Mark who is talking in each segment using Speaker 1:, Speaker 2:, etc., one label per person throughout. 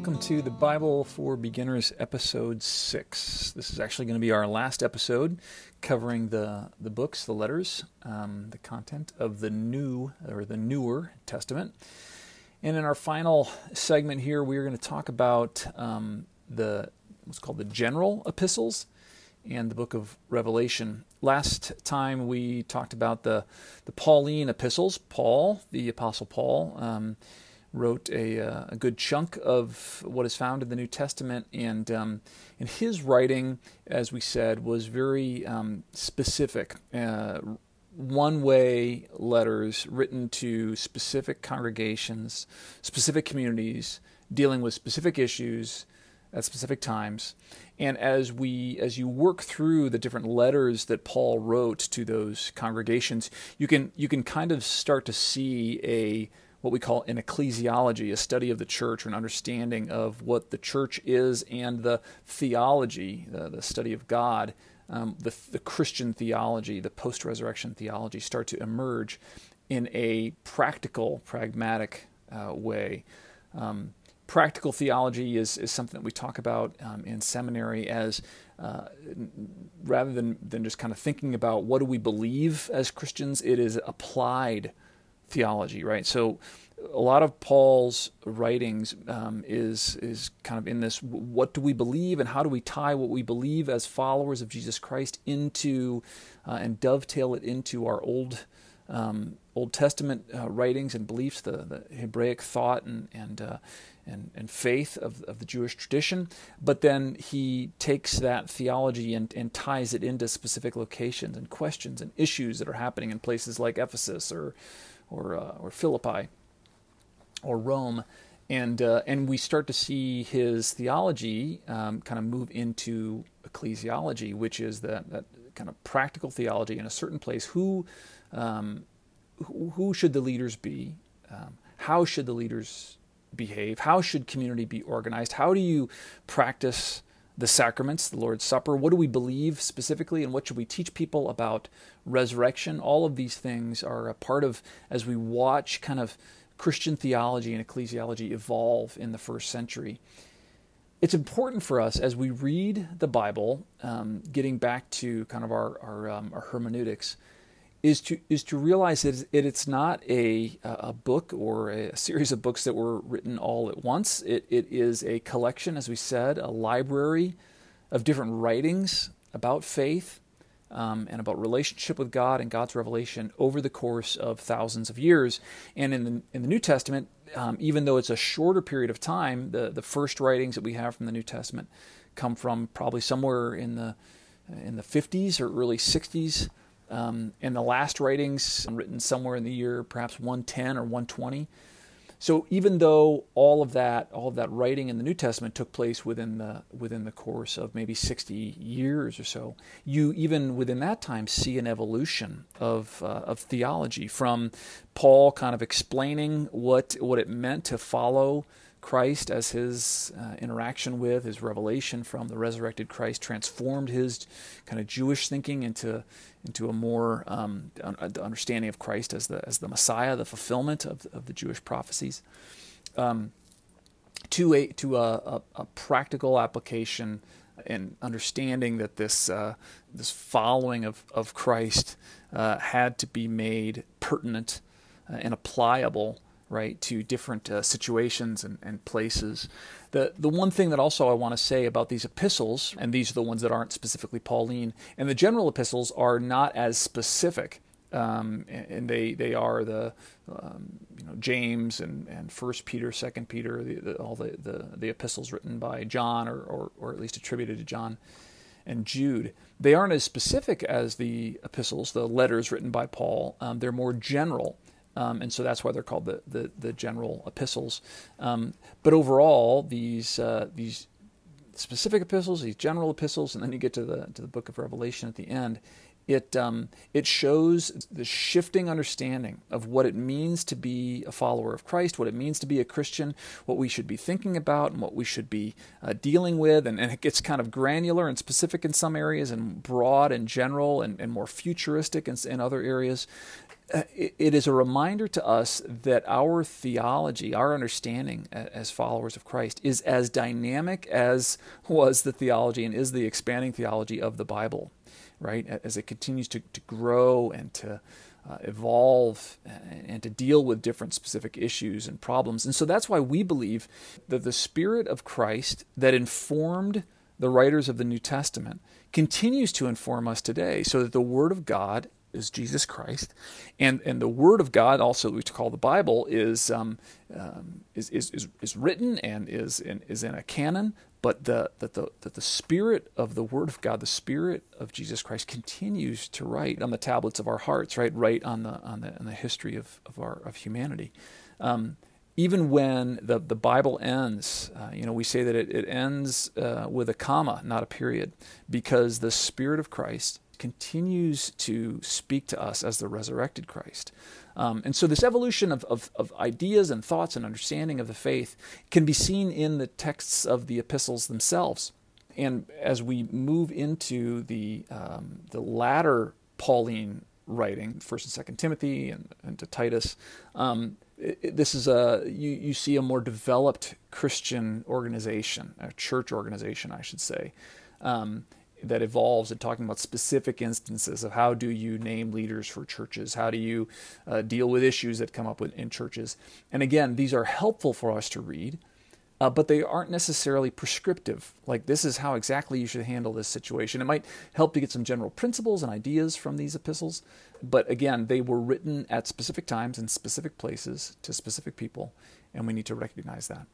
Speaker 1: welcome to the Bible for Beginners, episode six. This is actually going to be our last episode covering the, the books, the letters, um, the content of the New or the Newer Testament. And in our final segment here, we are going to talk about um, the what's called the general epistles and the book of Revelation. Last time we talked about the the Pauline epistles. Paul, the Apostle Paul. Um, wrote a, uh, a good chunk of what is found in the New Testament, and um, and his writing, as we said, was very um, specific. Uh, one way letters written to specific congregations, specific communities, dealing with specific issues at specific times. And as we as you work through the different letters that Paul wrote to those congregations, you can you can kind of start to see a what we call an ecclesiology, a study of the church or an understanding of what the church is and the theology, the, the study of God, um, the, the Christian theology, the post resurrection theology start to emerge in a practical, pragmatic uh, way. Um, practical theology is, is something that we talk about um, in seminary as uh, rather than, than just kind of thinking about what do we believe as Christians, it is applied theology, right? So a lot of Paul's writings um, is is kind of in this: what do we believe, and how do we tie what we believe as followers of Jesus Christ into uh, and dovetail it into our old um, Old Testament uh, writings and beliefs, the, the Hebraic thought and and, uh, and and faith of of the Jewish tradition. But then he takes that theology and, and ties it into specific locations and questions and issues that are happening in places like Ephesus or or uh, or Philippi or Rome, and uh, and we start to see his theology um, kind of move into ecclesiology, which is that that kind of practical theology in a certain place. Who um, who, who, should the leaders be? Um, how should the leaders behave? How should community be organized? How do you practice the sacraments, the Lord's Supper? What do we believe specifically, and what should we teach people about resurrection? All of these things are a part of as we watch kind of Christian theology and ecclesiology evolve in the first century. It's important for us as we read the Bible, um, getting back to kind of our our, um, our hermeneutics, is to is to realize that it's not a a book or a series of books that were written all at once. It it is a collection, as we said, a library of different writings about faith um, and about relationship with God and God's revelation over the course of thousands of years. And in the in the New Testament, um, even though it's a shorter period of time, the the first writings that we have from the New Testament come from probably somewhere in the in the 50s or early 60s um, and the last writings written somewhere in the year perhaps 110 or 120. So even though all of that, all of that writing in the New Testament took place within the within the course of maybe 60 years or so, you even within that time see an evolution of uh, of theology from Paul kind of explaining what what it meant to follow Christ as his uh, interaction with, his revelation from the resurrected Christ transformed his kind of Jewish thinking into into a more um, understanding of Christ as the as the Messiah, the fulfillment of of the Jewish prophecies, um, to a to a, a, a, practical application and understanding that this uh, this following of of Christ uh, had to be made pertinent uh, and applicable right, to different uh, situations and, and places. The, the one thing that also I want to say about these epistles, and these are the ones that aren't specifically Pauline, and the general epistles are not as specific. Um, and they they are the um, you know James and, and First Peter, Second Peter, the, the, all the, the, the epistles written by John or, or or at least attributed to John and Jude. They aren't as specific as the epistles, the letters written by Paul. Um, they're more general. Um, and so that's why they're called the, the, the general epistles. Um, but overall, these uh, these specific epistles, these general epistles, and then you get to the to the book of Revelation at the end. It um, it shows the shifting understanding of what it means to be a follower of Christ, what it means to be a Christian, what we should be thinking about, and what we should be uh, dealing with, and, and, it gets kind of granular and specific in some areas, and broad and general, and, and more futuristic in, in other areas. Uh, it is a reminder to us that our theology, our understanding as followers of Christ, is as dynamic as was the theology and is the expanding theology of the Bible, right? As it continues to, to grow and to uh, evolve and to deal with different specific issues and problems. And so that's why we believe that the Spirit of Christ that informed the writers of the New Testament continues to inform us today, so that the Word of God is Jesus Christ, and and the Word of God, also we call the Bible, is um, um, is, is, is is written and is in, is in a canon. But the that the that the Spirit of the Word of God, the Spirit of Jesus Christ, continues to write on the tablets of our hearts, right, write on the on the on the history of of our of humanity. Um, even when the, the Bible ends, uh, you know, we say that it, it ends uh, with a comma, not a period, because the Spirit of Christ continues to speak to us as the resurrected Christ. Um, and so, this evolution of, of, of, ideas and thoughts and understanding of the faith can be seen in the texts of the epistles themselves. And as we move into the, um, the latter Pauline writing, First and Second Timothy and, and to Titus, um, this is a you, you see a more developed Christian organization, a church organization, I should say. Um, that evolves and talking about specific instances of how do you name leaders for churches? How do you uh, deal with issues that come up in churches? And again these are helpful for us to read uh, but they aren't necessarily prescriptive. Like this is how exactly you should handle this situation. It might help to get some general principles and ideas from these epistles but again they were written at specific times in specific places to specific people and we need to recognize that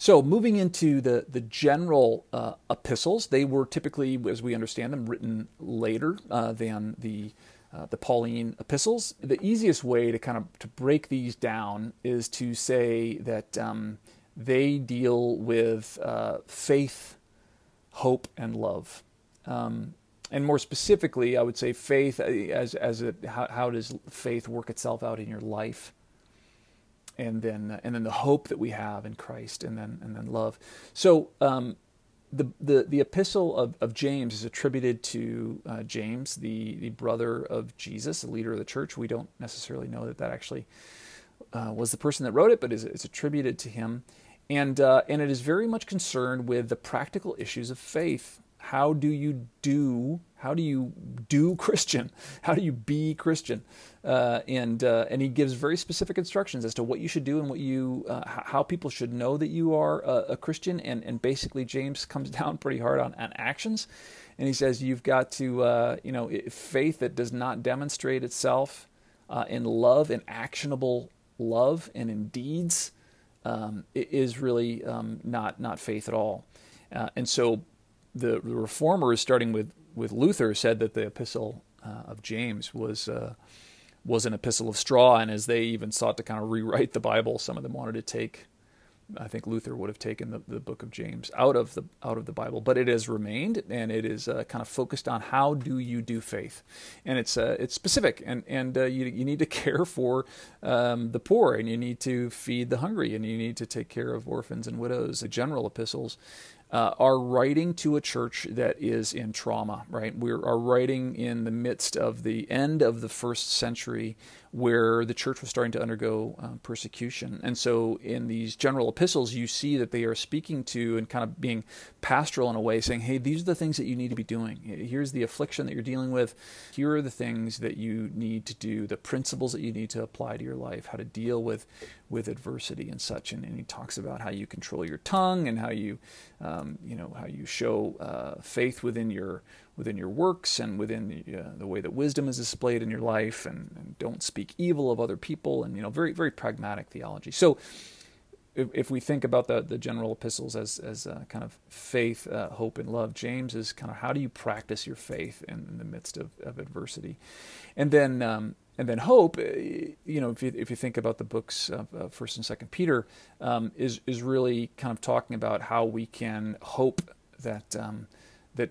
Speaker 1: so, moving into the, the general uh, epistles, they were typically, as we understand them, written later uh, than the uh, the Pauline epistles. The easiest way to kind of to break these down is to say that um, they deal with uh, faith, hope, and love. Um, and more specifically, I would say faith uh, as as it, how, how does faith work itself out in your life? And then uh, and then the hope that we have in Christ, and then and then love. So um, the, the the epistle of, of James is attributed to uh, James, the the brother of Jesus, the leader of the church. We don't necessarily know that that actually uh, was the person that wrote it, but it's attributed to him, and uh, and it is very much concerned with the practical issues of faith. How do you do how do you do Christian? How do you be Christian? Uh, and uh, and he gives very specific instructions as to what you should do and what you uh, how people should know that you are a, a, Christian. And and basically James comes down pretty hard on, on actions, and he says you've got to uh, you know faith that does not demonstrate itself uh, in love and actionable love and in deeds um, is really um, not not faith at all. Uh, and so the reformer is starting with with Luther said that the epistle uh, of James was uh, was an epistle of straw, and as they even sought to kind of rewrite the Bible, some of them wanted to take. I think Luther would have taken the, the book of James out of the out of the Bible, but it has remained, and it is uh, kind of focused on how do you do faith, and it's uh, it's specific, and and uh, you you need to care for um, the poor, and you need to feed the hungry, and you need to take care of orphans and widows. The general epistles uh, are writing to a church that is in trauma, right? We are writing in the midst of the end of the first century where the church was starting to undergo uh, persecution. And so in these general epistles, you see that they are speaking to and kind of being pastoral in a way, saying, hey, these are the things that you need to be doing. Here's the affliction that you're dealing with. Here are the things that you need to do, the principles that you need to apply to your life, how to deal with, with adversity and such. And, and he talks about how you control your tongue and how you, um, you know, how you show uh, faith within your within your works and within the, uh, the way that wisdom is displayed in your life and, and, don't speak evil of other people and you know very very pragmatic theology so if, if we think about the, the general epistles as, as kind of faith, uh, hope, and love, James is kind of how do you practice your faith in, in the midst of, of adversity, and then um, and then hope. Uh, you know, if you, if you think about the books of First and Second Peter, um, is is really kind of talking about how we can hope that um, that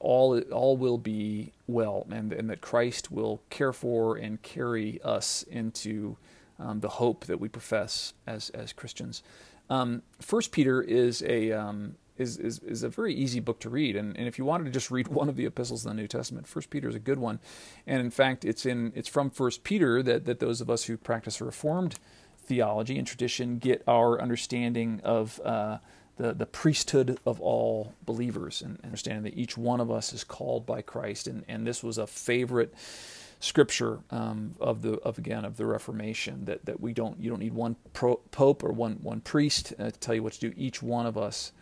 Speaker 1: all all will be well, and and that Christ will care for and carry us into um, the hope that we profess as as Christians. Um, First Peter is a um, is, is, is a very easy book to read. And, and if you wanted to just read one of the epistles in the New Testament, First Peter is a good one. And in fact, it's in it's from First Peter that, that those of us who practice Reformed theology and tradition get our understanding of uh, the, the priesthood of all believers and understanding that each one of us is called by Christ. And, and this was a favorite scripture um, of the of again of the Reformation that, that we don't you don't need one pro, pope or one one priest uh, to tell you what to do. Each one of us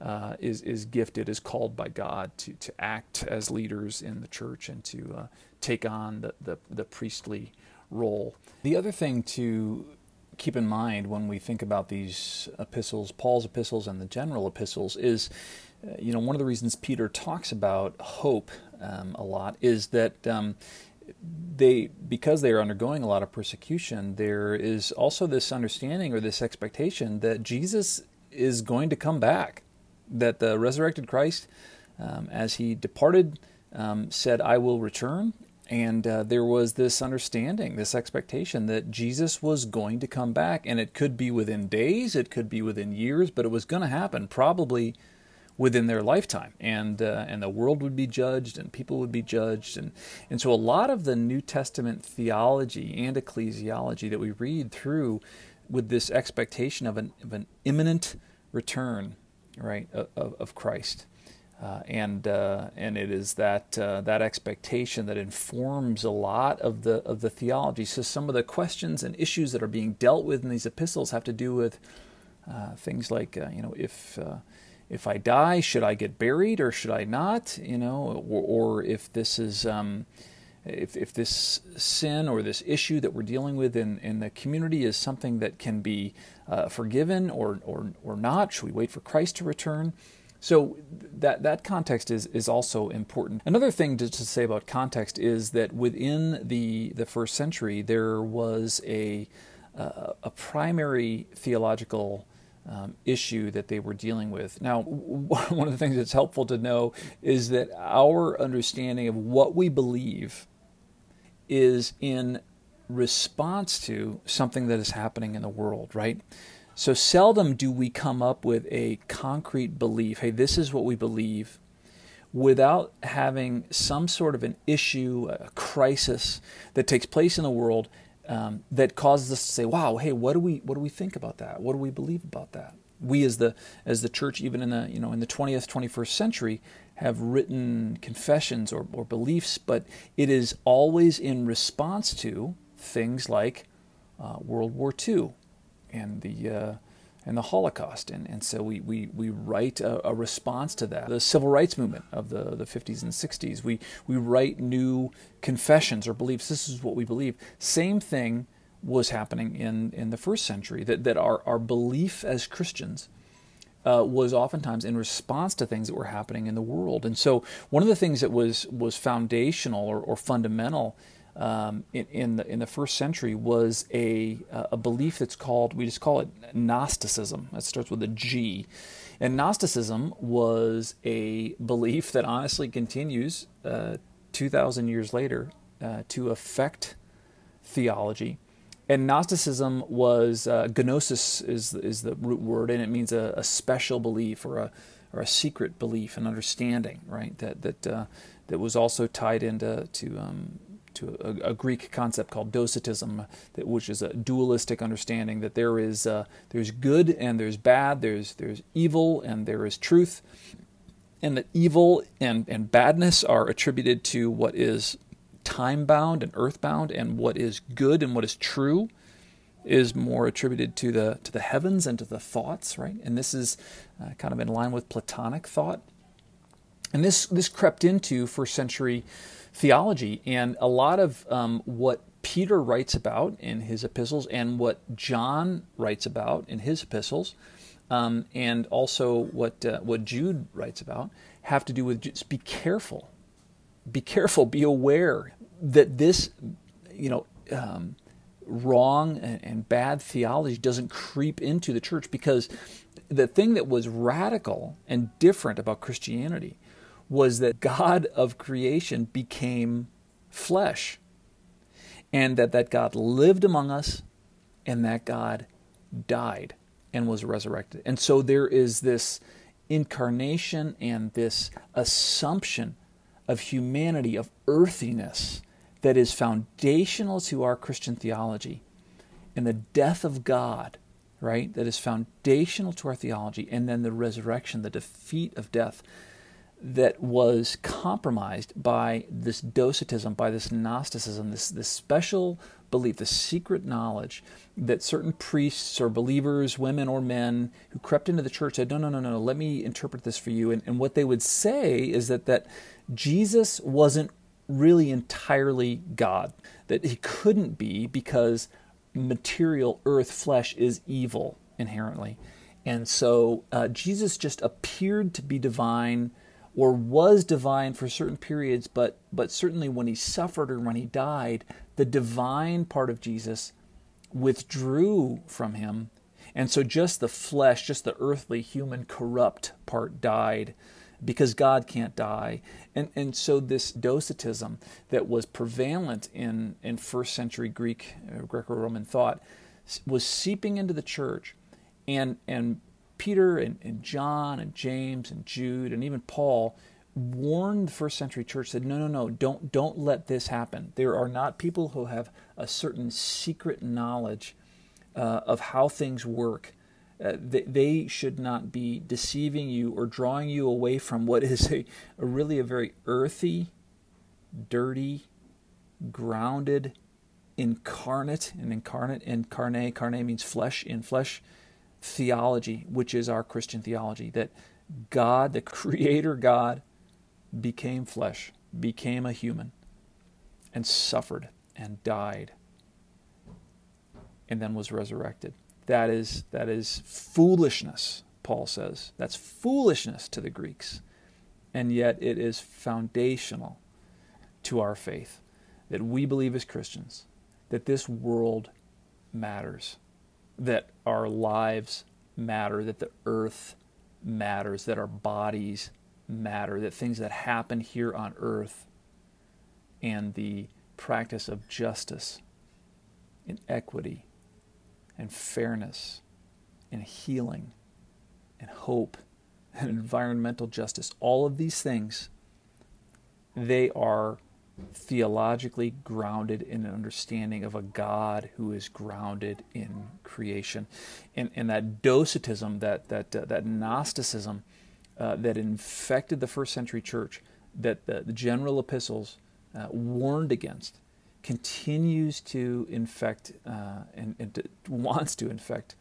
Speaker 1: uh, is is gifted, is called by God to to act as leaders in the church and to uh, take on the, the the priestly role. The other thing to keep in mind when we think about these epistles, Paul's epistles and the general epistles, is uh, you know one of the reasons Peter talks about hope um, a lot is that um, they because they are undergoing a lot of persecution, there is also this understanding or this expectation that Jesus is going to come back, that the resurrected Christ, um, as he departed, um, said, "I will return." And uh, there was this understanding, this expectation that Jesus was going to come back, and it could be within days, it could be within years, but it was going to happen, probably within their lifetime, and uh, and the world would be judged, and people would be judged, and and so a lot of the New Testament theology and ecclesiology that we read through with this expectation of an of an imminent return, right, of, of Christ. Uh, and uh, and it is that uh, that expectation that informs a lot of the of the theology. So some of the questions and issues that are being dealt with in these epistles have to do with uh, things like uh, you know if uh, if I die, should I get buried or should I not? You know, or, or if this is um, if if this sin or this issue that we're dealing with in, in the community is something that can be forgiven or, or or not, should we wait for Christ to return? So that that context is is also important. Another thing to, to say about context is that within the the first century there was a uh, a primary theological um, issue that they were dealing with. Now, one of the things that's helpful to know is that our understanding of what we believe is in response to something that is happening in the world, right? So seldom do we come up with a concrete belief, hey, this is what we believe, without having some sort of an issue, a crisis that takes place in the world um, that causes us to say, "Wow, hey, what do we what do we think about that? What do we believe about that?" We as the as the church, even in the you know in the 20th 21st century, have written confessions or, or beliefs, but it is always in response to things like uh, World War II and the uh, and the Holocaust. And, and so we, we, we write a, a, response to that. The civil rights movement of the, the 50s and 60s, we, we write new confessions or beliefs. This is what we believe. Same thing was happening in, in the first century, that, that our, our belief as Christians. Uh, was oftentimes in response to things that were happening in the world, and so one of the things that was was foundational or, or fundamental um, in, in, the in the first century was a a belief that's called we just call it Gnosticism. That starts with a G, and Gnosticism was a belief that honestly continues uh, two thousand years later uh, to affect theology. And Gnosticism was uh, gnosis is is the root word, and it means a, a special belief or a or a secret belief and understanding, right? That that uh, that was also tied into to um, to a, a, Greek concept called docetism, that, which is a dualistic understanding that there is uh, there's good and there's bad, there's there's evil and there is truth, and that evil and, and badness are attributed to what is time bound and earth bound, and what is good and what is true is more attributed to the to the heavens and to the thoughts, right? And this is uh, kind of in line with Platonic thought. And this this crept into first century theology. And a lot of um, what Peter writes about in his epistles and what John writes about in his epistles, um, and also what uh, what Jude writes about, have to do with just be careful, be careful, be aware that this, you know. Um, wrong and, and bad theology doesn't creep into the church because the thing that was radical and different about Christianity was that God of creation became flesh and that that God lived among us and that God died and was resurrected. And so there is this incarnation and this assumption of humanity, of earthiness, that is foundational to our Christian theology, and the death of God, right, that is foundational to our theology, and then the resurrection, the defeat of death that was compromised by this docetism, by this Gnosticism, this, this special belief, the secret knowledge that certain priests or believers, women or men, who crept into the church said, No, no, no, no, let me interpret this for you. And, and what they would say is that, that Jesus wasn't really entirely God, that he couldn't be because material earth flesh is evil inherently. And so uh, Jesus just appeared to be divine or was divine for certain periods, but, but certainly when he suffered or when he died, the divine part of Jesus withdrew from him. And so just the flesh, just the earthly, human, corrupt part died because God can't die. And, and so this docetism that was prevalent in, in first century Greek, uh, Greco-Roman thought was seeping into the church. And, and Peter and, and John and James and Jude and even Paul warned the first century church said no no no don't don't let this happen. There are not people who have a certain secret knowledge uh, of how things work. Uh, they, they, should not be deceiving you or drawing you away from what is a, a really a very earthy dirty grounded incarnate and incarnate incarnate carne means flesh in flesh theology, which is our Christian theology, that God, the Creator God, became flesh, became a human, and suffered and died, and then was resurrected. That is, that is foolishness, Paul says. That's foolishness to the Greeks. And yet it is foundational to our faith that we believe as Christians that this world matters that our lives matter, that the earth matters, that our bodies matter, that things that happen here on earth and the practice of justice and equity and fairness and healing and hope and environmental justice, all of these things, they are theologically grounded in an understanding of a God who is grounded in creation. And, and that docetism, that, that, uh, that Gnosticism uh, that infected the first century church, that the, the general epistles uh, warned against, continues to infect uh, and, and to, wants to infect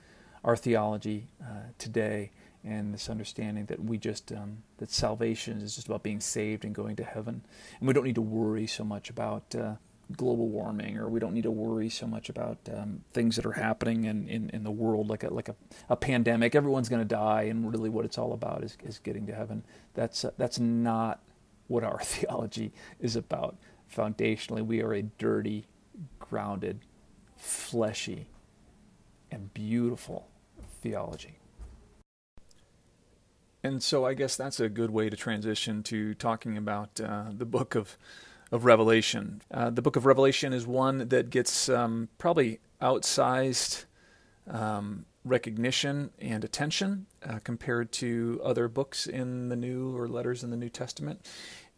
Speaker 1: our theology uh, today and this understanding that we just um, that salvation is just about being saved and going to heaven, and we don't need to worry so much about uh, global warming, or we don't need to worry so much about um, things that are happening in, in, in, the world, like a like a, a pandemic. Everyone's going to die, and really, what it's all about is is getting to heaven. That's uh, that's not what our theology is about. Foundationally, we are a dirty, grounded, fleshy, and beautiful theology. And so I guess that's a good way to transition to talking about uh, the book of of Revelation. Uh, the book of Revelation is one that gets um, probably outsized um, recognition and attention uh, compared to other books in the New or letters in the New Testament,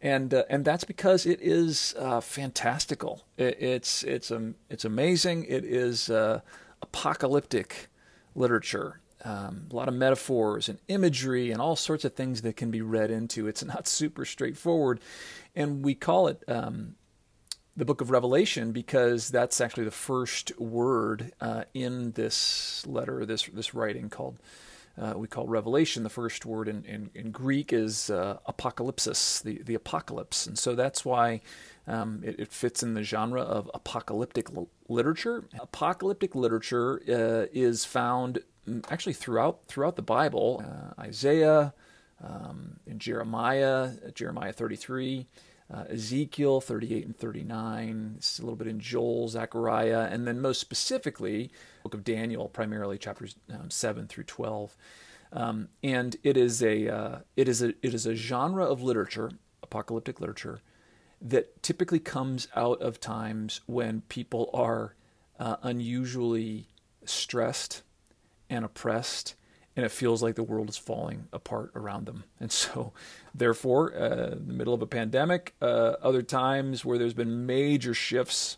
Speaker 1: and uh, and that's because it is uh, fantastical. It, it's it's um, it's amazing. It is uh, apocalyptic literature um, a lot of metaphors and imagery and all sorts of things that can be read into. It's not super straightforward, and we call it um, the Book of Revelation because that's actually the first word uh, in this letter, this this writing called. Uh, we call Revelation. The first word in, in, in Greek is uh, apocalypsis, the, the apocalypse. And so that's why um, it, it, fits in the genre of apocalyptic l- literature. Apocalyptic literature uh, is found actually throughout throughout the Bible, uh, Isaiah, um, in Jeremiah, uh, Jeremiah 33, uh, Ezekiel 38 and 39, it's a little bit in Joel, Zechariah, and then most specifically, book of Daniel, primarily chapters um, 7 through 12. Um, and it is a uh, it is a it is a genre of literature, apocalyptic literature, that typically comes out of times when people are uh, unusually stressed and oppressed and it feels like the world is falling apart around them. And so, therefore, uh, in the middle of a pandemic, uh, other times where there's been major shifts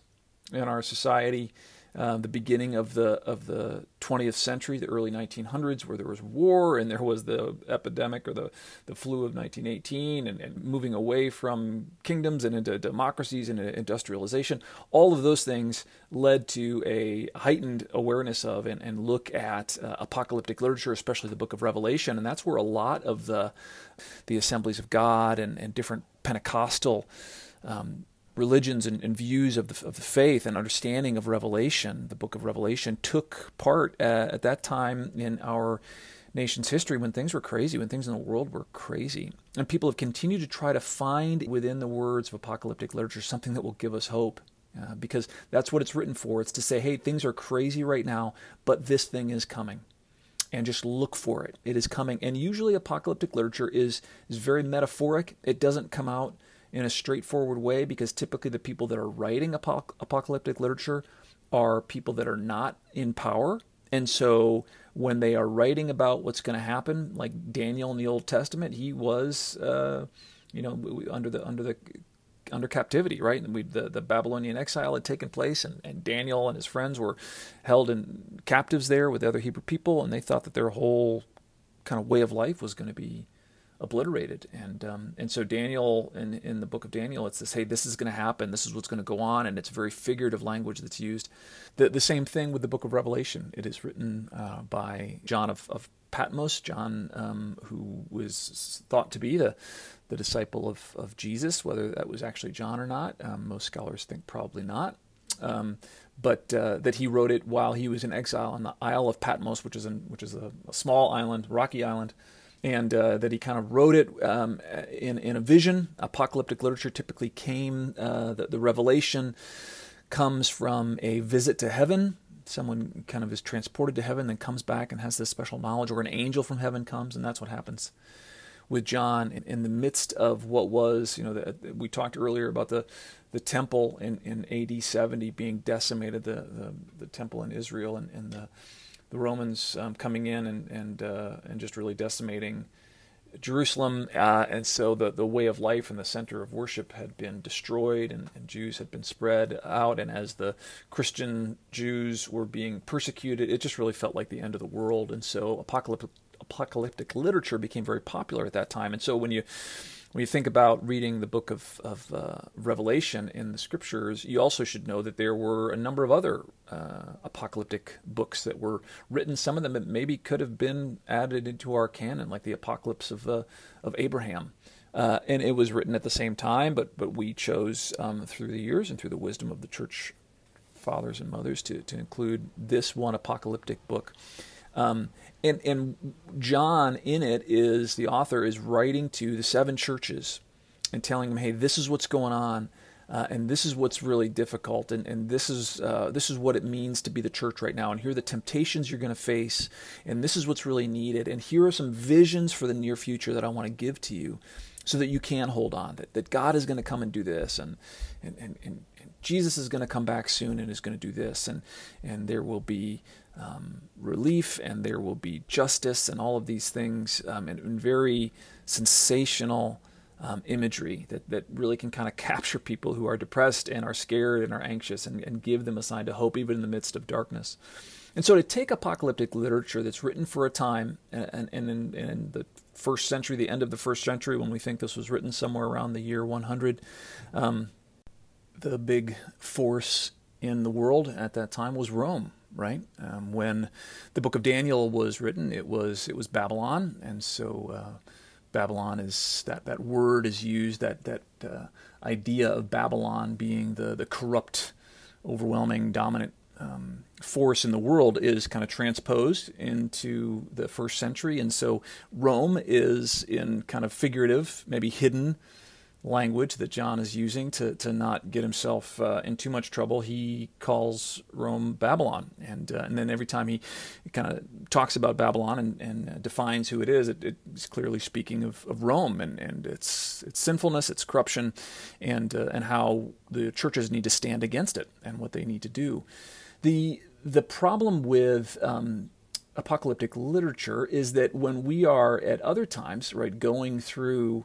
Speaker 1: in our society, uh, the beginning of the of the 20th century, the early 1900s, where there was war and there was the epidemic or the, the flu of 1918, and, and moving away from kingdoms and into democracies and industrialization. All of those things led to a heightened awareness of and, and look at uh, apocalyptic literature, especially the Book of Revelation, and that's where a lot of the the Assemblies of God and, and different Pentecostal um, religions and, and, views of the, of the faith and understanding of Revelation, the book of Revelation, took part uh, at that time in our nation's history when things were crazy, when things in the world were crazy. And people have continued to try to find within the words of apocalyptic literature something that will give us hope. Uh, because that's what it's written for. It's to say, hey, things are crazy right now, but this thing is coming. And just look for it. It is coming. And usually, apocalyptic literature is, is very metaphoric. It doesn't come out in a straightforward way because typically the people that are writing apoc- apocalyptic literature are people that are not in power. And so when they are writing about what's going to happen, like Daniel in the Old Testament, he was, uh, you know, under the under the under captivity, right? And we, the, the Babylonian exile had taken place, and, and Daniel and his friends were held in captives there with the other Hebrew people, and they thought that their whole kind of way of life was going to be obliterated. And um, and so Daniel in in the book of Daniel, it's this hey, this is going to happen, this is what's going to go on, and it's very figurative language that's used. The the same thing with the book of Revelation. It is written uh, by John of, of Patmos, John um, who was thought to be the the disciple of of Jesus. Whether that was actually John or not, um, most scholars think probably not. Um, but uh, that he wrote it while he was in exile on the Isle of Patmos, which is in, which is a, a small island, rocky island, and uh, that he kind of wrote it um, in in a vision. Apocalyptic literature typically came uh, the, the revelation comes from a visit to heaven. Someone kind of is transported to heaven, then comes back and has this special knowledge, or an angel from heaven comes, and that's what happens with John in, in the midst of what was, you know, the, we talked earlier about the the temple in, in AD 70 being decimated, the, the, the temple in Israel, and, and the the Romans um, coming in and and uh, and just really decimating Jerusalem, uh, and so the the way of life and the center of worship had been destroyed, and, and, Jews had been spread out, and as the Christian Jews were being persecuted, it just really felt like the end of the world, and so apocalyptic apocalyptic literature became very popular at that time, and so when you when you think about reading the book of, of uh, Revelation in the scriptures, you also should know that there were a number of other uh, apocalyptic books that were written. Some of them maybe could have been added into our canon, like the Apocalypse of, uh, of Abraham. Uh, and it was written at the same time, but, but we chose um, through the years and through the wisdom of the church fathers and mothers to, to include this one apocalyptic book. Um, and and John in it is the author is writing to the seven churches and telling them, hey, this is what's going on. Uh, and this is what's really difficult, and, and this is uh, this is what it means to be the church right now. And here are the temptations you're going to face, and this is what's really needed. And here are some visions for the near future that I want to give to you, so that you can hold on. That, that God is going to come and do this, and and, and, and Jesus is going to come back soon and is going to do this, and and there will be um, relief and there will be justice and all of these things um, and, and, very sensational um, imagery that, that really can kind of capture people who are depressed and are scared and are anxious and, and give them a sign of hope even in the midst of darkness. And so to take apocalyptic literature that's written for a time and, and, and in, in, the first century, the end of the first century, when we think this was written somewhere around the year 100, um, the big force in the world at that time was Rome right? Um, when the book of Daniel was written, it was it was Babylon, and so uh, Babylon is that that word is used that that uh, idea of Babylon being the the corrupt, overwhelming, dominant um, force in the world is kind of transposed into the first century, and so Rome is in kind of figurative, maybe hidden language that John is using to, to not get himself uh, in too much trouble, he calls Rome Babylon. And, uh, and then every time he kind of talks about Babylon and, and uh, defines who it is, it, it's clearly speaking of, of Rome and, and its, its sinfulness, its corruption, and, uh, and how the churches need to stand against it and what they need to do. The, the problem with um, apocalyptic literature is that when we are at other times, right, going through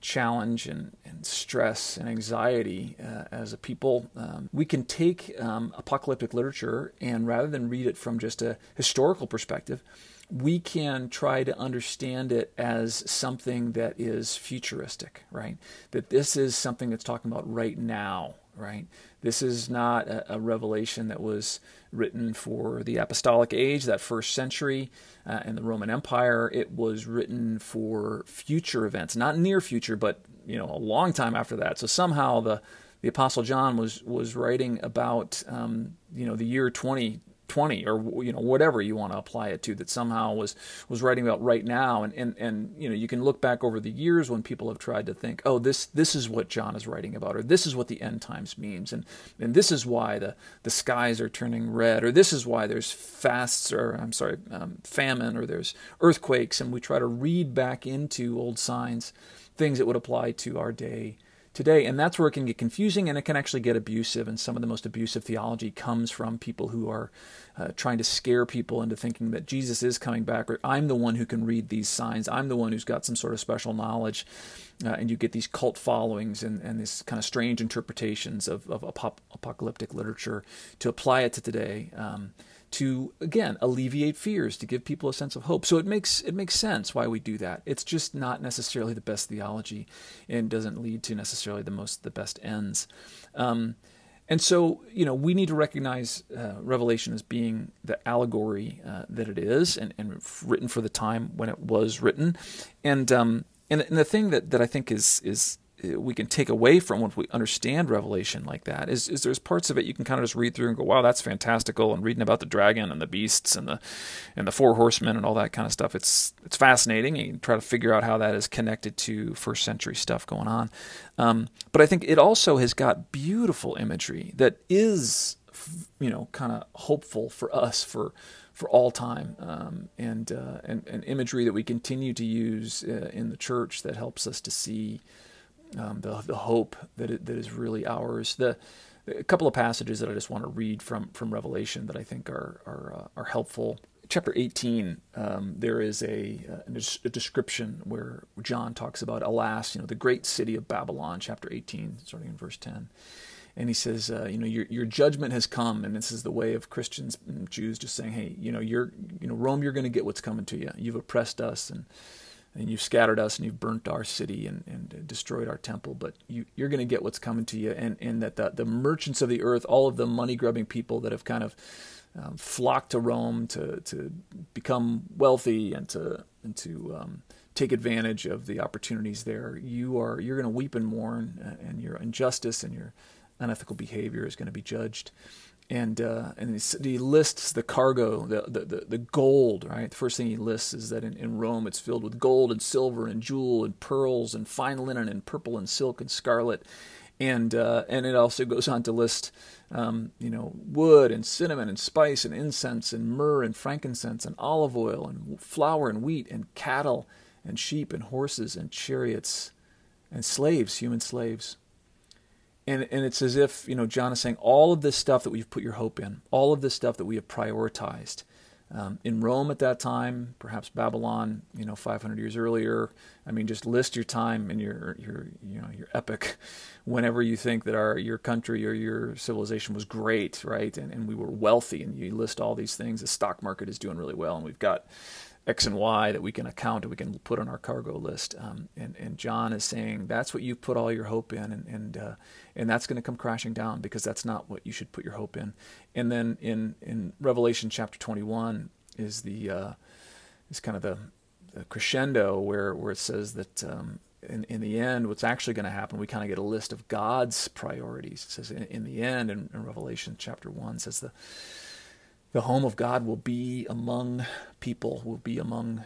Speaker 1: challenge and, and stress and anxiety uh, as a people, um, we can take um, apocalyptic literature and rather than read it from just a historical perspective, we can try to understand it as something that is futuristic, right? That this is something that's talking about right now, right? This is not a, a revelation that was written for the apostolic age, that first century uh, in the Roman Empire. It was written for future events, not near future, but you know a long time after that. So somehow the the apostle John was was writing about um, you know the year 20 20 or you know whatever you want to apply it to that somehow was was writing about right now. And and and you know you can look back over the years when people have tried to think oh this this is what John is writing about or this is what the end times means and and this is why the the skies are turning red or this is why there's fasts or I'm sorry um, famine or there's earthquakes and we try to read back into old signs things that would apply to our day today. And that's where it can get confusing and it can actually get abusive. And some of the most abusive theology comes from people who are uh, trying to scare people into thinking that Jesus is coming back, or I'm the one who can read these signs. I'm the one who's got some sort of special knowledge. Uh, and you get these cult followings and, and these kind of strange interpretations of, of apocalyptic literature to apply it to today. Um, to again alleviate fears to give people a sense of hope. So it makes it makes sense why we do that. It's just not necessarily the best theology and doesn't lead to necessarily the most the best ends. Um, and so you know we need to recognize uh, revelation as being the allegory uh, that it is and, and written for the time when it was written. And um, and, and the thing that, that I think is is we can take away from when we understand Revelation like that is, is there's parts of it you can kind of just read through and go, wow, that's fantastical, and reading about the dragon and the beasts and the and the four horsemen and all that kind of stuff. It's it's fascinating. And you try to figure out how that is connected to first century stuff going on. Um, but I think it also has got beautiful imagery that is, you know, kind of hopeful for us for for all time, um, and, uh, and and imagery that we continue to use uh, in the church that helps us to see um, the the hope that it, that is really ours. The a couple of passages that I just want to read from from Revelation that I think are are uh, are helpful. Chapter 18, um, there is a, uh, a, description where John talks about, alas, you know, the great city of Babylon, chapter 18, starting in verse 10 and he says, uh, you know, your your judgment has come, and this is the way of Christians and Jews just saying, hey, you know, you're, you know, Rome, you're going to get what's coming to you. You've oppressed us, and and you've scattered us and you've burnt our city and, and destroyed our temple, but you, are going to get what's coming to you. And, and that the, the merchants of the earth, all of the money grubbing people that have kind of um, flocked to Rome to, to become wealthy and to, and to um, take advantage of the opportunities there, you are, you're going to weep and mourn, and your injustice and your unethical behavior is going to be judged and uh, and he lists the cargo, the, the, the gold. Right, the first thing he lists is that in, in Rome it's filled with gold and silver and jewel and pearls and fine linen and purple and silk and scarlet, and uh, and it also goes on to list, um, you know, wood and cinnamon and spice and incense and myrrh and frankincense and olive oil and flour and wheat and cattle and sheep and horses and chariots and slaves, human slaves and and it's as if you know John is saying all of this stuff that we've put your hope in, all of this stuff that we have prioritized. Um, in Rome at that time, perhaps Babylon, you know, 500 years earlier. I mean, just list your time and your your you know your epic, whenever you think that our your country or your civilization was great, right? And and we were wealthy, and you list all these things. The stock market is doing really well, and we've got X and Y that we can account and we can put on our cargo list. Um, and, and John is saying that's what you put all your hope in, and and uh, and that's going to come crashing down because that's not what you should put your hope in. And then in in Revelation chapter 21 is the uh, is kind of the, the, crescendo where where it says that. Um, in, in the end, what's actually going to happen, we kind of get a list of God's priorities. It says in, in the end, in, in Revelation chapter 1, says the the home of God will be among people, will be among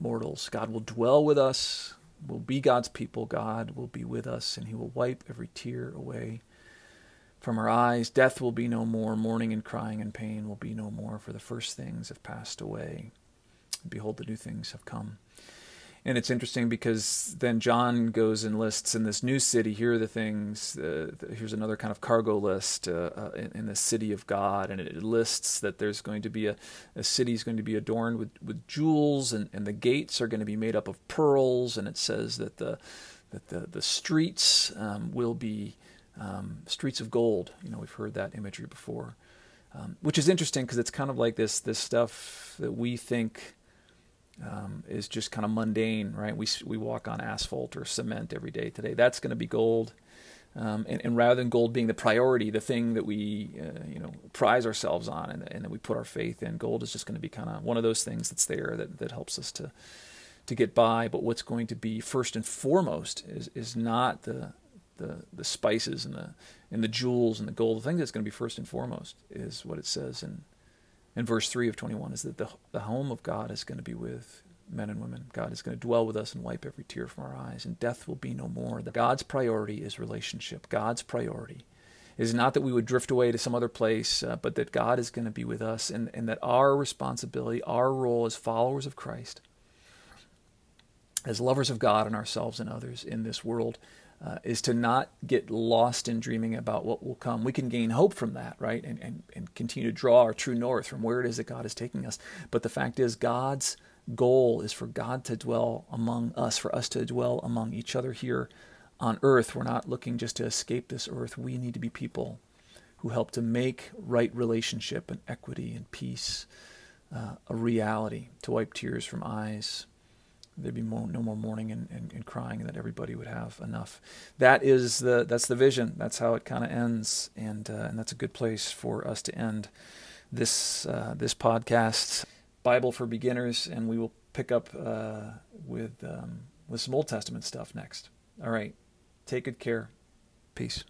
Speaker 1: mortals. God will dwell with us, will be God's people. God will be with us, and He will wipe every tear away from our eyes. Death will be no more. Mourning and crying and pain will be no more, for the first things have passed away. behold, the new things have come. And it's interesting because then John goes and lists in this new city. Here are the things. Uh, here's another kind of cargo list uh, uh, in, in, the city of God, and it lists that there's going to be a, a city is going to be adorned with, with jewels, and, and the gates are going to be made up of pearls, and it says that the that the the streets um, will be um, streets of gold. You know, we've heard that imagery before, um, which is interesting because it's kind of like this this stuff that we think um, is just kind of mundane, right? We we walk on asphalt or cement every day today. That's going to be gold, um, and, and, rather than gold being the priority, the thing that we uh, you know prize ourselves on and, and, that we put our faith in, gold is just going to be kind of one of those things that's there that that helps us to to get by. But what's going to be first and foremost is is not the the the spices and the and the jewels and the gold. The thing that's going to be first and foremost is what it says in in verse 3 of 21 is that the, the home of God is going to be with men and women. God is going to dwell with us and wipe every tear from our eyes, and death will be no more. God's priority is relationship. God's priority is not that we would drift away to some other place, uh, but that God is going to be with us, and, and that our responsibility, our role as followers of Christ, as lovers of God and ourselves and others in this world, uh, is to not get lost in dreaming about what will come. We can gain hope from that, right? And, and, and continue to draw our true north from where it is that God is taking us. But the fact is, God's goal is for God to dwell among us, for us to dwell among each other here on earth. We're not looking just to escape this earth. We need to be people who help to make right relationship and equity and peace uh, a reality, to wipe tears from eyes there'd be more, no more mourning and, and, and, crying, and that everybody would have enough. That is the that's the vision. That's how it kind of ends, and uh, and that's a good place for us to end this uh, this podcast, Bible for beginners, and we will pick up uh, with um, with some Old Testament stuff next. All right, take good care. Peace.